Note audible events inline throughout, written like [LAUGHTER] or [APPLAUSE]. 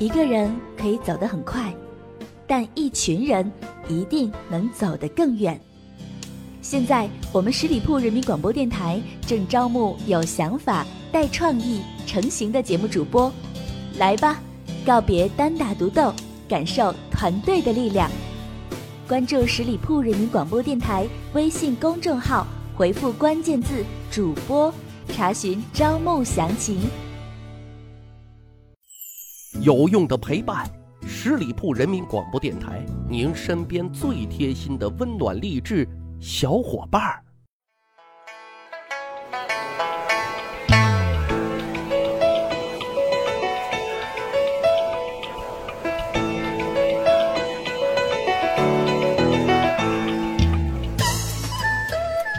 一个人可以走得很快，但一群人一定能走得更远。现在，我们十里铺人民广播电台正招募有想法、带创意、成型的节目主播，来吧，告别单打独斗，感受团队的力量。关注十里铺人民广播电台微信公众号，回复关键字“主播”，查询招募详情。有用的陪伴，十里铺人民广播电台，您身边最贴心的温暖励志小伙伴儿。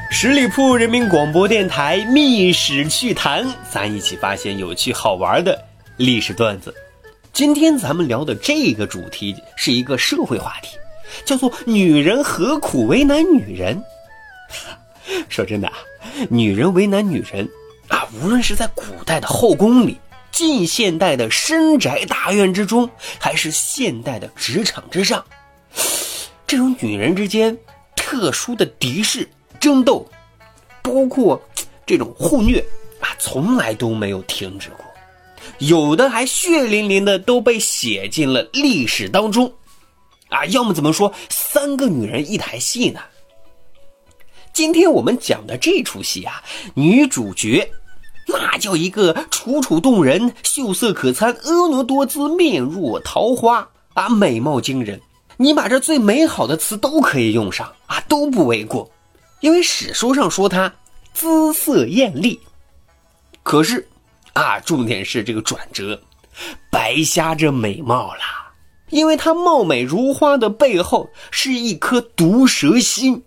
十里铺人民广播电台《密史趣谈》，咱一起发现有趣好玩的历史段子。今天咱们聊的这个主题是一个社会话题，叫做“女人何苦为难女人”。[LAUGHS] 说真的啊，女人为难女人啊，无论是在古代的后宫里，近现代的深宅大院之中，还是现代的职场之上，[SIGHS] 这种女人之间特殊的敌视。争斗，包括这种互虐啊，从来都没有停止过，有的还血淋淋的都被写进了历史当中，啊，要么怎么说三个女人一台戏呢？今天我们讲的这出戏啊，女主角那叫一个楚楚动人、秀色可餐、婀娜多姿、面若桃花啊，美貌惊人，你把这最美好的词都可以用上啊，都不为过。因为史书上说她姿色艳丽，可是啊，重点是这个转折，白瞎这美貌了。因为她貌美如花的背后是一颗毒蛇心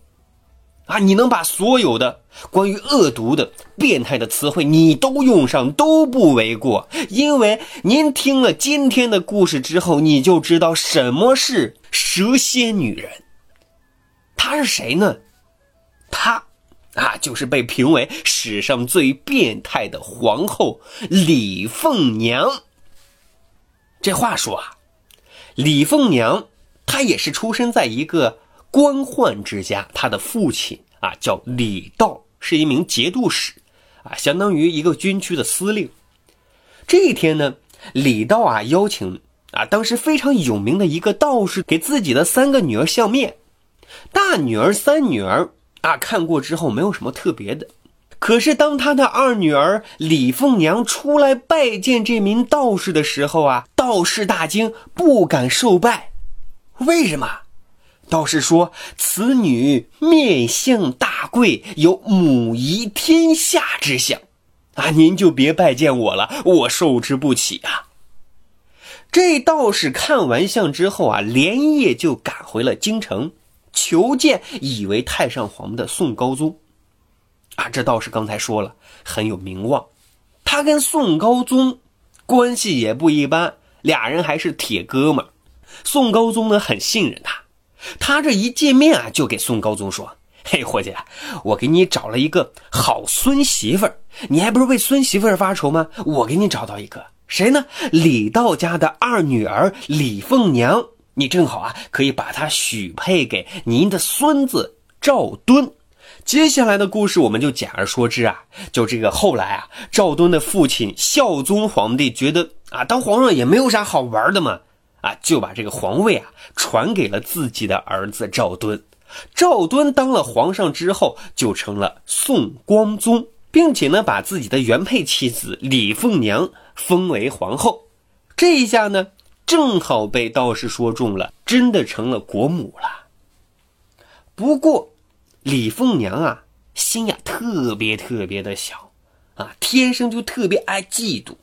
啊！你能把所有的关于恶毒的、变态的词汇你都用上都不为过。因为您听了今天的故事之后，你就知道什么是蛇蝎女人。她是谁呢？她，啊，就是被评为史上最变态的皇后李凤娘。这话说啊，李凤娘她也是出生在一个官宦之家，她的父亲啊叫李道，是一名节度使，啊，相当于一个军区的司令。这一天呢，李道啊邀请啊当时非常有名的一个道士给自己的三个女儿相面，大女儿、三女儿。啊，看过之后没有什么特别的，可是当他的二女儿李凤娘出来拜见这名道士的时候啊，道士大惊，不敢受拜。为什么？道士说：“此女面相大贵，有母仪天下之相，啊，您就别拜见我了，我受之不起啊。”这道士看完相之后啊，连夜就赶回了京城。求见以为太上皇的宋高宗，啊，这道士刚才说了很有名望，他跟宋高宗关系也不一般，俩人还是铁哥们。宋高宗呢很信任他，他这一见面啊，就给宋高宗说：“ [LAUGHS] 嘿，伙计，我给你找了一个好孙媳妇儿，你还不是为孙媳妇儿发愁吗？我给你找到一个谁呢？李道家的二女儿李凤娘。”你正好啊，可以把她许配给您的孙子赵敦。接下来的故事我们就简而说之啊，就这个后来啊，赵敦的父亲孝宗皇帝觉得啊，当皇上也没有啥好玩的嘛，啊，就把这个皇位啊传给了自己的儿子赵敦。赵敦当了皇上之后，就成了宋光宗，并且呢，把自己的原配妻子李凤娘封为皇后。这一下呢。正好被道士说中了，真的成了国母了。不过，李凤娘啊，心呀特别特别的小，啊，天生就特别爱嫉妒。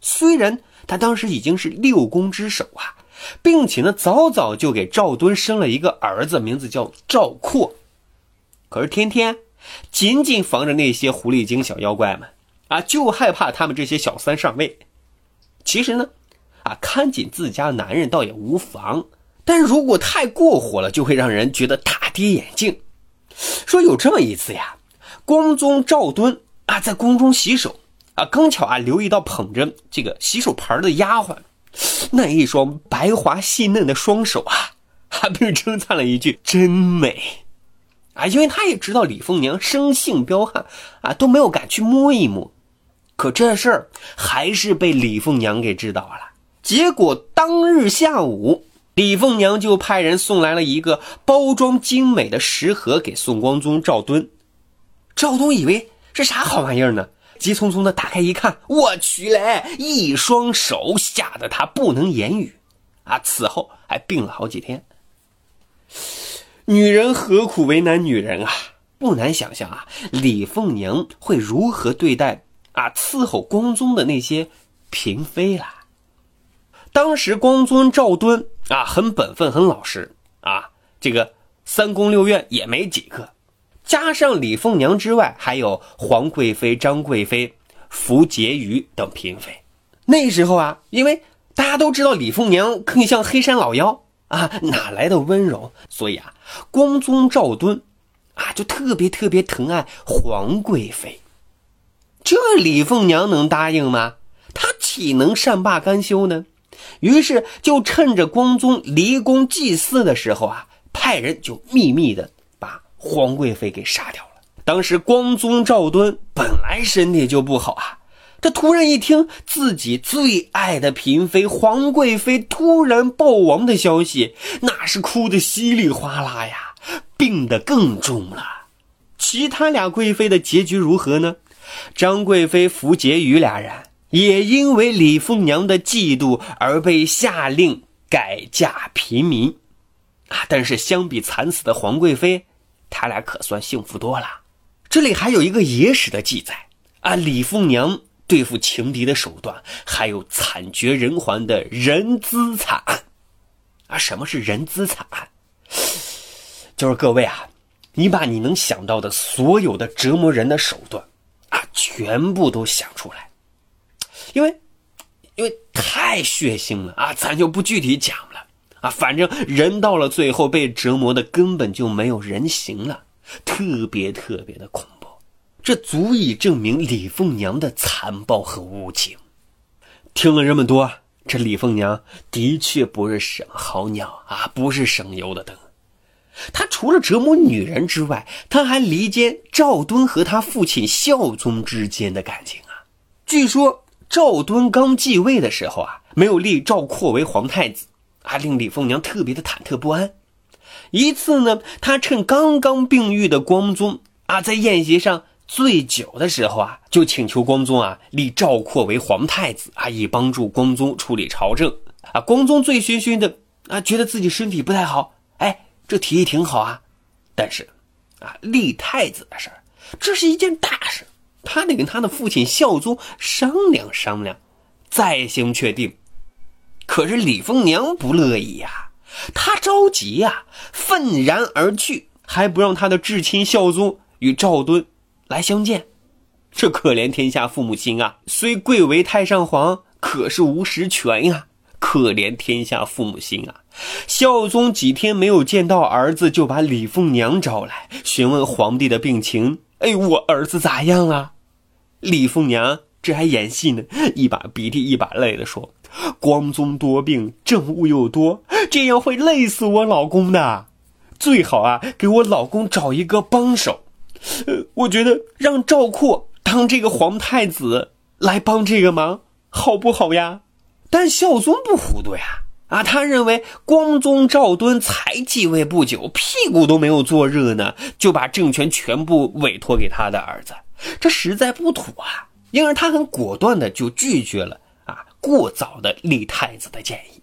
虽然她当时已经是六宫之首啊，并且呢，早早就给赵敦生了一个儿子，名字叫赵括。可是天天紧紧防着那些狐狸精小妖怪们啊，就害怕他们这些小三上位。其实呢。啊，看紧自家男人倒也无妨，但如果太过火了，就会让人觉得大跌眼镜。说有这么一次呀，光宗赵敦啊在宫中洗手啊，刚巧啊留意到捧着这个洗手盆的丫鬟，那一双白滑细嫩的双手啊，还被称赞了一句“真美”，啊，因为他也知道李凤娘生性彪悍啊，都没有敢去摸一摸。可这事儿还是被李凤娘给知道了。结果当日下午，李凤娘就派人送来了一个包装精美的食盒给宋光宗、赵敦。赵敦以为是啥好玩意儿呢？急匆匆的打开一看，我去嘞！一双手吓得他不能言语，啊，此后还病了好几天。女人何苦为难女人啊？不难想象啊，李凤娘会如何对待啊伺候光宗的那些嫔妃啦。当时光宗赵敦啊，很本分，很老实啊，这个三宫六院也没几个。加上李凤娘之外，还有皇贵妃、张贵妃、福婕妤等嫔妃。那时候啊，因为大家都知道李凤娘更像黑山老妖啊，哪来的温柔？所以啊，光宗赵敦啊，就特别特别疼爱皇贵妃。这李凤娘能答应吗？她岂能善罢甘休呢？于是就趁着光宗离宫祭祀的时候啊，派人就秘密的把。皇贵妃给杀掉了。当时光宗赵敦本来身体就不好啊，这突然一听自己最爱的嫔妃皇贵妃突然暴亡的消息，那是哭得稀里哗啦呀，病得更重了。其他俩贵妃的结局如何呢？张贵妃、福婕妤俩人也因为李凤娘的嫉妒而被下令改嫁平民，啊！但是相比惨死的皇贵妃。他俩可算幸福多了。这里还有一个野史的记载啊，李凤娘对付情敌的手段，还有惨绝人寰的人资惨案啊。什么是人资惨案？就是各位啊，你把你能想到的所有的折磨人的手段啊，全部都想出来，因为因为太血腥了啊，咱就不具体讲了。啊，反正人到了最后被折磨的根本就没有人形了，特别特别的恐怖，这足以证明李凤娘的残暴和无情。听了这么多，这李凤娘的确不是省好鸟啊，不是省油的灯。她除了折磨女人之外，她还离间赵敦和他父亲孝宗之间的感情啊。据说赵敦刚继位的时候啊，没有立赵括为皇太子。啊令李凤娘特别的忐忑不安。一次呢，他趁刚刚病愈的光宗啊在宴席上醉酒的时候啊，就请求光宗啊立赵括为皇太子啊，以帮助光宗处理朝政啊。光宗醉醺醺的啊，觉得自己身体不太好，哎，这提议挺好啊。但是啊，立太子的事儿，这是一件大事，他得跟他的父亲孝宗商量商量，再行确定。可是李凤娘不乐意呀，她着急呀，愤然而去，还不让他的至亲孝宗与赵敦来相见。这可怜天下父母心啊！虽贵为太上皇，可是无实权呀。可怜天下父母心啊！孝宗几天没有见到儿子，就把李凤娘招来询问皇帝的病情。哎，我儿子咋样啊？李凤娘这还演戏呢，一把鼻涕一把泪的说。光宗多病，政务又多，这样会累死我老公的。最好啊，给我老公找一个帮手。呃，我觉得让赵括当这个皇太子来帮这个忙，好不好呀？但孝宗不糊涂呀，啊，他认为光宗赵敦才继位不久，屁股都没有坐热呢，就把政权全部委托给他的儿子，这实在不妥啊。因而他很果断的就拒绝了啊。过早的立太子的建议，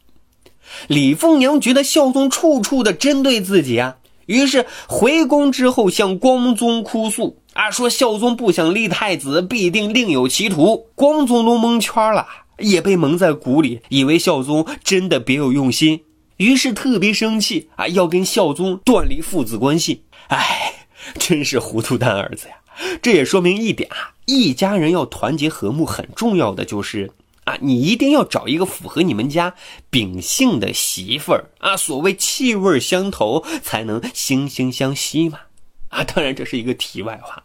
李凤娘觉得孝宗处处的针对自己啊，于是回宫之后向光宗哭诉啊，说孝宗不想立太子，必定另有企图。光宗都蒙圈了，也被蒙在鼓里，以为孝宗真的别有用心，于是特别生气啊，要跟孝宗断离父子关系。哎，真是糊涂蛋儿子呀！这也说明一点啊，一家人要团结和睦，很重要的就是。啊，你一定要找一个符合你们家秉性的媳妇儿啊！所谓气味相投，才能惺惺相惜嘛！啊，当然这是一个题外话。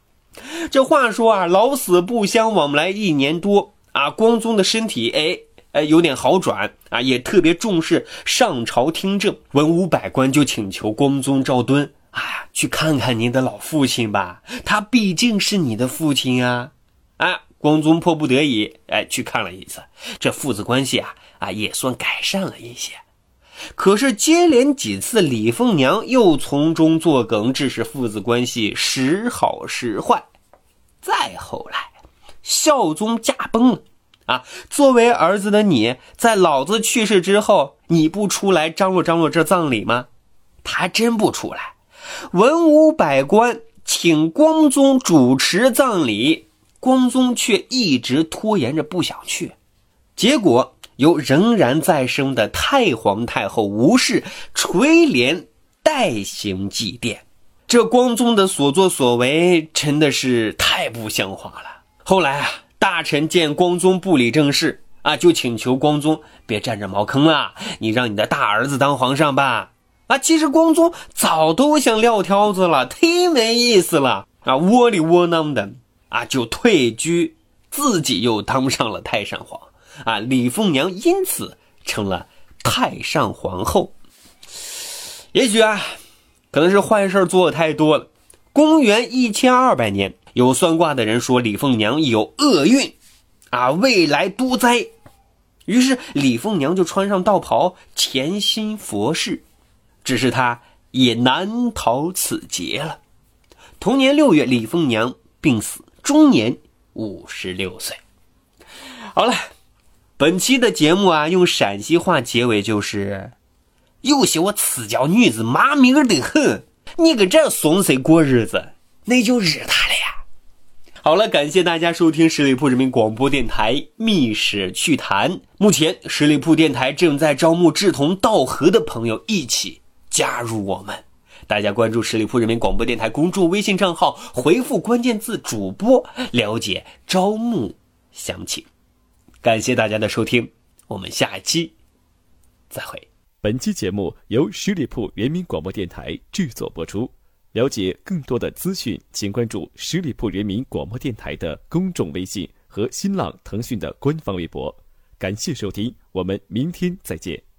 这话说啊，老死不相往来一年多啊，光宗的身体哎哎有点好转啊，也特别重视上朝听政。文武百官就请求光宗赵敦啊，去看看您的老父亲吧，他毕竟是你的父亲啊。啊，光宗迫不得已，哎，去看了一次，这父子关系啊啊也算改善了一些。可是接连几次，李凤娘又从中作梗，致使父子关系时好时坏。再后来，孝宗驾崩了，啊，作为儿子的你，在老子去世之后，你不出来张罗张罗这葬礼吗？他还真不出来。文武百官请光宗主持葬礼，光宗却一直拖延着不想去，结果。由仍然在生的太皇太后吴氏垂帘代行祭奠，这光宗的所作所为真的是太不像话了。后来啊，大臣见光宗不理政事啊，就请求光宗别占着茅坑了，你让你的大儿子当皇上吧。啊，其实光宗早都想撂挑子了，忒没意思了啊，窝里窝囊的啊，就退居，自己又当上了太上皇。啊，李凤娘因此成了太上皇后。也许啊，可能是坏事做的太多了。公元一千二百年，有算卦的人说李凤娘有厄运，啊，未来多灾。于是李凤娘就穿上道袍，潜心佛事。只是他也难逃此劫了。同年六月，李凤娘病死，终年五十六岁。好了。本期的节目啊，用陕西话结尾就是：有些我此家女子麻名儿得很，你搁这怂谁过日子，那就日他了呀！好了，感谢大家收听十里铺人民广播电台《密史趣谈》。目前，十里铺电台正在招募志同道合的朋友一起加入我们。大家关注十里铺人民广播电台公众微信账号，回复关键字“主播”了解招募详情。感谢大家的收听，我们下期再会。本期节目由十里铺人民广播电台制作播出。了解更多的资讯，请关注十里铺人民广播电台的公众微信和新浪、腾讯的官方微博。感谢收听，我们明天再见。